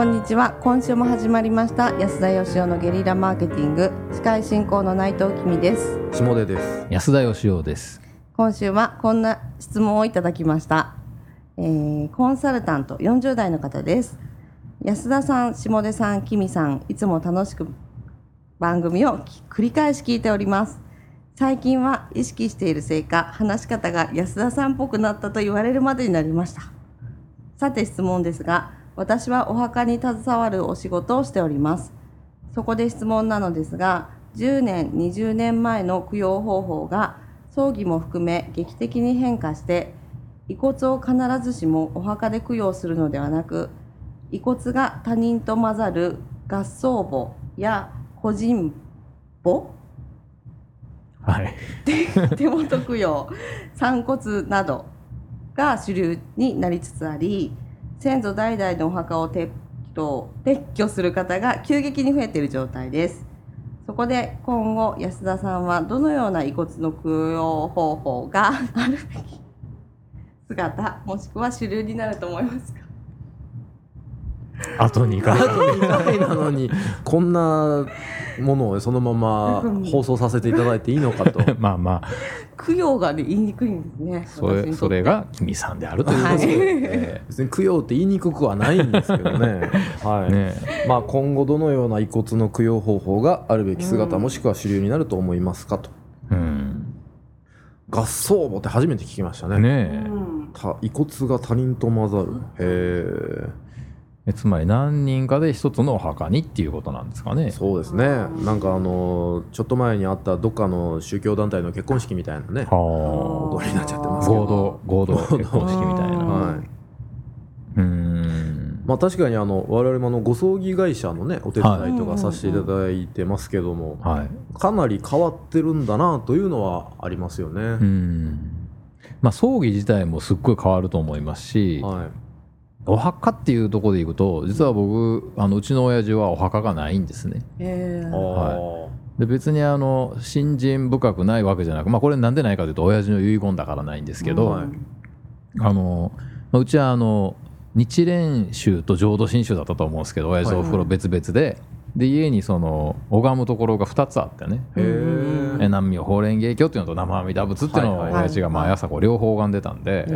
こんにちは。今週も始まりました。安田義雄のゲリラマーケティング。司会進行の内藤君です。下出です。安田義雄です。今週はこんな質問をいただきました、えーコンサルタント40代の方です。安田さん下出さん君さんいつも楽しく番組を繰り返し聞いております。最近は意識しているせいか話し方が安田さんっぽくなったと言われるまでになりました。さて質問ですが私はお墓に携わるお仕事をしております。そこで質問なのですが10年20年前の供養方法が葬儀も含め劇的に変化して遺骨を必ずしもお墓で供養するのではなく遺骨が他人と混ざる合葬墓や個人墓はい。手元供養散骨などが主流になりつつあり先祖代々のお墓を撤去撤去する方が急激に増えている状態です。そこで今後安田さんはどのような遺骨の供養方法があるべき姿もしくは主流になると思いますか？あと2回あと2回なのにこんなものをそのまま放送させていただいていいのかと。まあまあ。供養が、ね、言いにくいんですね。それそれが君さんであるというはこと。で、い。え 別に供養って言いにくくはないんですけどね。はい、ーねまあ今後どのような遺骨の供養方法があるべき姿、もしくは主流になると思いますかと。うん。合葬墓って初めて聞きましたね。ねう遺骨が他人と混ざる。へえつまり何人かで一つのお墓にっていうことなんですかね。えそうですね。なんかあのちょっと前にあったどっかの宗教団体の結婚式みたいなね。はことになっちゃってあますけど。合同合同結婚式みたいな。はい。うん。まあ確かにあの我々もあのご葬儀会社のねお手伝いとかさせていただいてますけども、はい。かなり変わってるんだなというのはありますよね。うん。まあ葬儀自体もすっごい変わると思いますし、はい。お墓っていうところでいくと実は僕あのうちの親父はお墓がないんですね。へー。あで別にあの信心深くないわけじゃなくまあこれなんでないかというと親父の遺言だからないんですけど、はい。あのまあうちはあの日蓮宗と浄土真宗だったと思うんですけど親父とお風呂別々で、で家にその拝むところが2つあってね。南無法蓮華経っていうのと生阿弥陀仏っていうのを親父が毎朝こう両方拝んでたんで、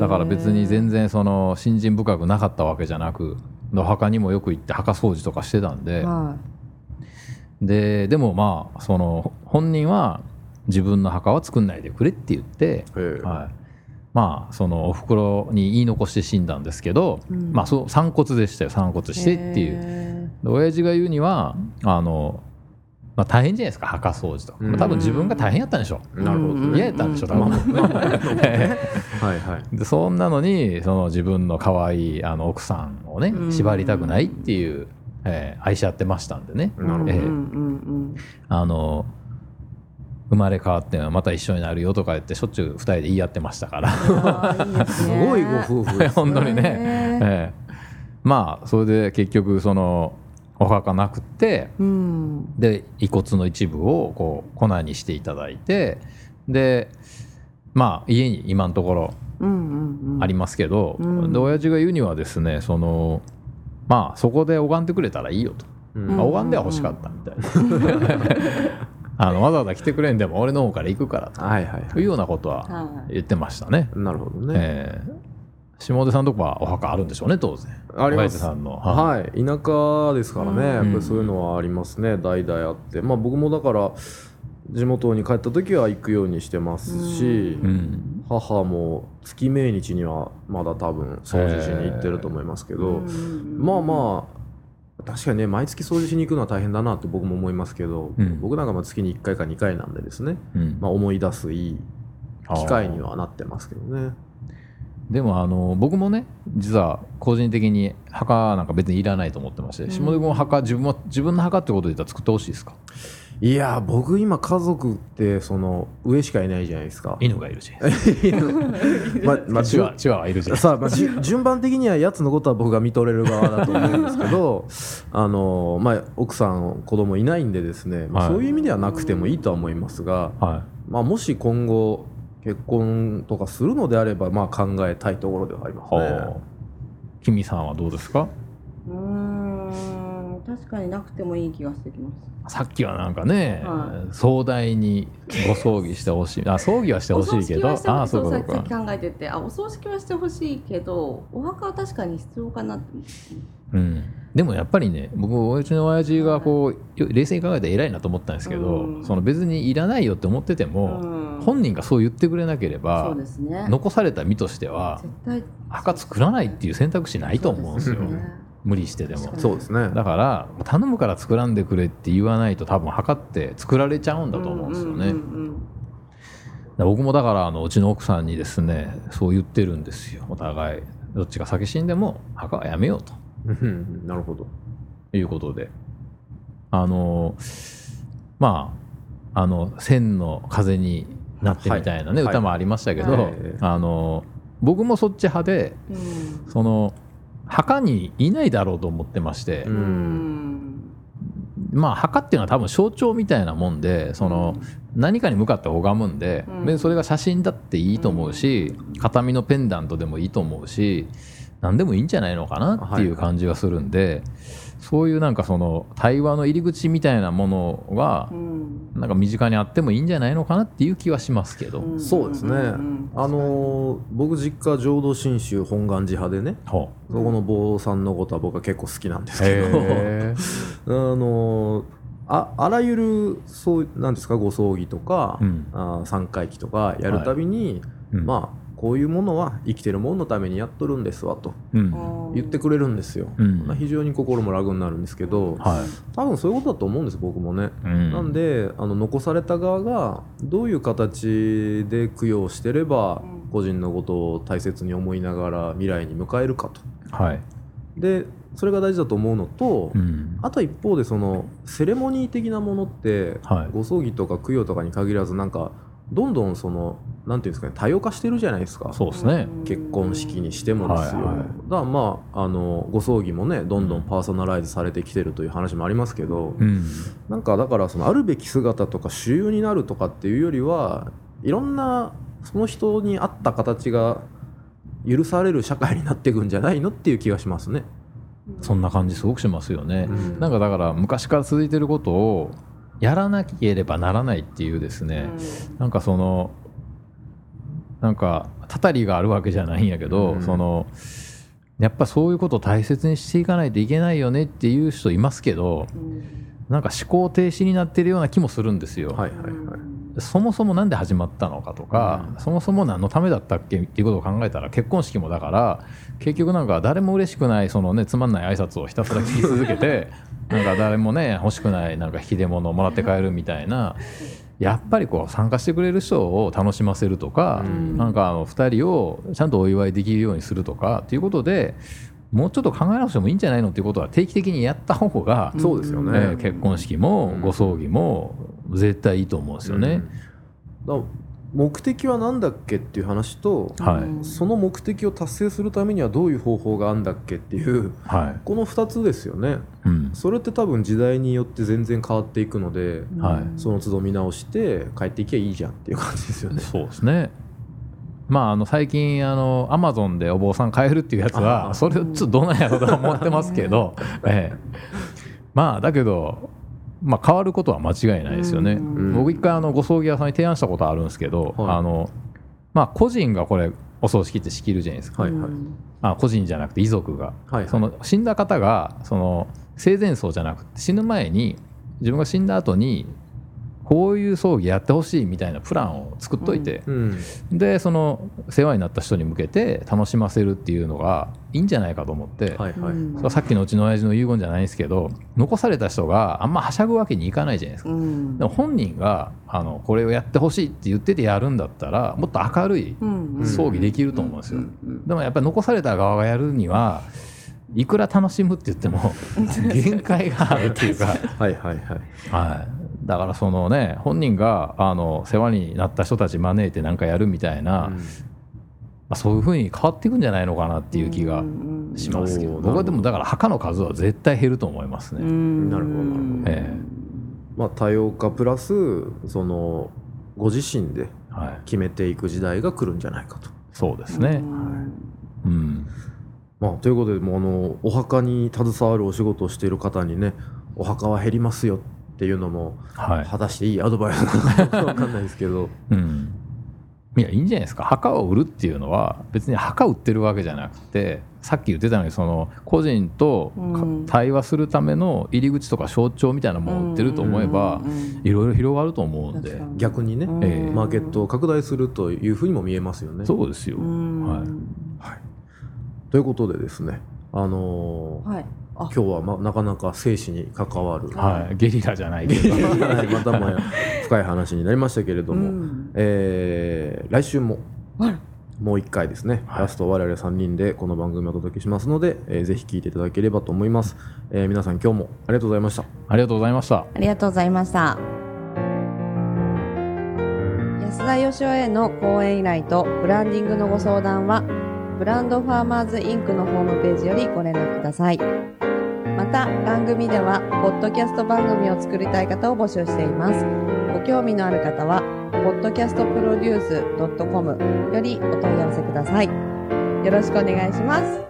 だから別に全然その信心深くなかったわけじゃなくお墓にもよく行って墓掃除とかしてたんで、はででもまあその本人は自分の墓は作んないでくれって言って、はい、まあそのお袋に言い残して死んだんですけど、うん。まあそう散骨でしたよ。散骨いしてっていう。親父が言うにはあの、まあ、大変じゃないですか。墓掃除とか、うん。多分自分が大変やったんでしょなるほど。嫌やったんでしょ多まあ分。はいはい。でそんなのにその自分の可愛いあの奥さんをねうん。縛りたくないっていう、えー愛し合ってましたんでね、ーなるほど。ええうんうんうん。あの生まれ変わってまた一緒になるよとか言ってしょっちゅう2人で言い合ってましたから。すごいご夫婦です。本当にね、へええ。まあそれで結局そのお墓なくってうん。で遺骨の一部をこう粉にしていただいてでまあ家に今のところうんうんうん。ありますけど、うん。で親父が言うにはですねそのまあそこで拝んでくれたらいいよと、うん。まあ、拝んでは欲しかったみたいな、あのわざわざ来てくれんでも俺の方から行くからはいはいとい。うようなことははい。言ってましたね。なるほどね。えー下出さんとこはお墓あるんでしょうね当然。あります。さんの。はい、田舎ですからね、やっぱうんりそういうのはありますね、代々あって、まあ、僕もだから、地元に帰った時は行くようにしてますし、うん。母も月命日にはまだ多分掃除しに行ってると思いますけど、まあまあ、確かにね、毎月掃除しに行くのは大変だなって僕も思いますけど、うん。僕なんかまあ月に1回か2回なんでですね、うん。まあ、思い出すいい機会にはなってますけどね。でもあの僕もね実は個人的に墓なんか別にいらないと思ってまして、下出君は墓自分も自分の墓ってことで言ったら作ってほしいですか？いや僕今家族ってその上しかいないじゃないですか。犬がいるし。ままあ、チワチワはいるじゃん。さあ、まあ、じ順番的にはやつのことは僕が見とれる側だと思うんですけど あの、まあ、奥さん子供いないんでですね、まあ、はい。そういう意味ではなくてもいいとは思いますが、はまあ、もし今後結婚とかするのであれば、まあ、考えたいところではありますい、ね。はあ君さんはどうですか？かになくてもいい気がしてきます。さっきはなんかね、は壮大にご葬儀してほしい。あ葬儀はしてほしいけど。ああそうかそうか。考えてて。あお葬式はしてほしいけどお墓は確かに必要かなって思って。うん、でもやっぱりね僕うちの親父がこうよ冷静に考えて偉いなと思ったんですけど、うん。その別にいらないよって思ってても、うん。本人がそう言ってくれなけれそばね。残された身としては絶対。墓作らないっていう選択肢ないと思うんですよ無理してでも。そうですね。だから頼むから作らんでくれって言わないと多分墓って作られちゃうんだと思うんですよね、僕もだからあのうちの奥さんにですねそう言ってるんですよ。お互い。どっちが先死んでも墓はやめようと。うんなるほど。いうことで。あのまああの千の風になってみたいなね、はい。歌もありましたけど、はい。あの僕もそっち派でうん。その墓にいないだろうと思ってまして、まあ墓っていうのは多分象徴みたいなもんでその何かに向かって拝むんで、うん。それが写真だっていいと思うし、形見のペンダントでもいいと思うし何でもいいんじゃないのかなっていう感じがするんで、そういうなんかその対話の入り口みたいなものがうん。なんか身近にあってもいいんじゃないのかなっていう気はしますけど、ん。そうですね、んんあのー僕実家浄土真宗本願寺派でねほそこの坊さんのことは僕は結構好きなんですうけど、へ あのーああらゆるそうなんですかご葬儀とか、うん。あー三回忌とかやるたびに、ーうん。まあこういうものは生きてるもんのためにやっとるんですわとうん。言ってくれるんですよ、うん。まあ非常に心も楽になるんですけど、はい。多分そういうことだと思うんです僕もね、うん。なんであの残された側がどういう形で供養してればうん。個人のことを大切に思いながら未来に迎えるかと。はい、でそれが大事だと思うのと、うん。あと一方でそのセレモニー的なものって、はい。ご葬儀とか供養とかに限らずなんかどんどんそのなんていうんですかね多様化してるじゃないですか。そうですね、結婚式にしてもですよ、はいはい。だからまああのご葬儀もねどんどんパーソナライズされてきてるという話もありますけど、うん。なんかだからそのあるべき姿とか主流になるとかっていうよりはいろんなその人に合った形が許される社会になっていくんじゃないのっていう気がしますね。そんな感じすごくしますよね、うん。なんかだから昔から続いてることをやらなければならないっていうですね、なんかそのなんかたたりがあるわけじゃないんやけど、うんそのやっぱそういうことを大切にしていかないといけないよねっていう人いますけどなんか思考停止になってるような気もするんですよ。はいはいはい。そもそもなんで始まったのかとか、うん。そもそも何のためだったっけ？っていうことを考えたら結婚式もだから結局なんか誰も嬉しくないそのねつまんない挨拶をひたすら聞き続けて なんか誰もね欲しくないなんか引き出物をもらって帰るみたいなやっぱりこう参加してくれる人を楽しませるとか、うん。なんかあの2人をちゃんとお祝いできるようにするとかっていうことでもうちょっと考え直してもいいんじゃないのっていうことは定期的にやった方が、そうですよね。えー結婚式もうん。ご葬儀も絶対いいと思うんですよね。うん目的は何だっけっていう話と、はいその目的を達成するためにはどういう方法があるんだっけっていうはいこの2つですよね。うんそれって多分時代によって全然変わっていくので、はいその都度見直して帰っていけばいいじゃんっていう感じですよね。そうですね。まあ、あの最近あのアマゾンでお坊さん買えるっていうやつあはーそれちょっとどうなんやろうと思ってますけど、ええ、まあだけど、まあ、変わることは間違いないですよね。うん。僕一回あのご葬儀屋さんに提案したことあるんですけど、はい。あのまあ、個人がこれお葬式って仕切るじゃないですか、はいはい。あ個人じゃなくて遺族が、はい。その死んだ方がその生前葬じゃなくて死ぬ前に自分が死んだ後にこういう葬儀やってほしいみたいなプランを作っといて、うんでその世話になった人に向けて楽しませるっていうのがいいんじゃないかと思って、はいはい。さっきのうちの親父の遺言じゃないんですけど残された人があんまはしゃぐわけにいかないじゃないですか。うんでも本人があのこれをやってほしいって言っててやるんだったらもっと明るいうん葬儀できると思うんですよ。うんでもやっぱり残された側がやるにはいくら楽しむって言っても 限界があるっていうか、はいはいはい。はい、だからそのね本人があの世話になった人たち招いてなんかやるみたいな、まあ、そういうふうに変わっていくんじゃないのかなっていう気がうん。しますけど、う。ん僕はでもだから墓の数は絶対減ると思いますね。うん。なるほどなるほど。えまあ多様化プラスそのご自身ではい、決めていく時代が来るんじゃないかと。そうですね。うん。まあ、ということでもうあのお墓に携わるお仕事をしている方にねお墓は減りますよっていうのもはい。果たしていいアドバイスなのかわかんないですけど。うん、いやいいんじゃないですか。墓を売るっていうのは別に墓売ってるわけじゃなくてさっき言ってたようにその個人と対話するための入り口とか象徴みたいなものを売ってると思えばいろいろ広がると思うんで。逆にね、うん。ええマーケットを拡大するというふうにも見えますよね。そうですよ、うん。はい。はい、ということでですね、あのーはい。あ今日は、ま、なかなか生死に関わる、はい、ゲリラじゃないけど。はい。またもや 深い話になりましたけれども、うん。えー来週ももう1回ですね、はい。ラスト我々3人でこの番組をお届けしますので、えーぜひ聞いていただければと思います、えー皆さん今日もありがとうございました。ありがとうございました。ありがとうございました。安田義雄への講演依頼とブランディングのご相談はブランドファーマーズインクのホームページよりご連絡くださいまた番組ではポッドキャスト番組を作りたい方を募集しています。ご興味のある方は podcastproduce.com よりお問い合わせください。よろしくお願いします。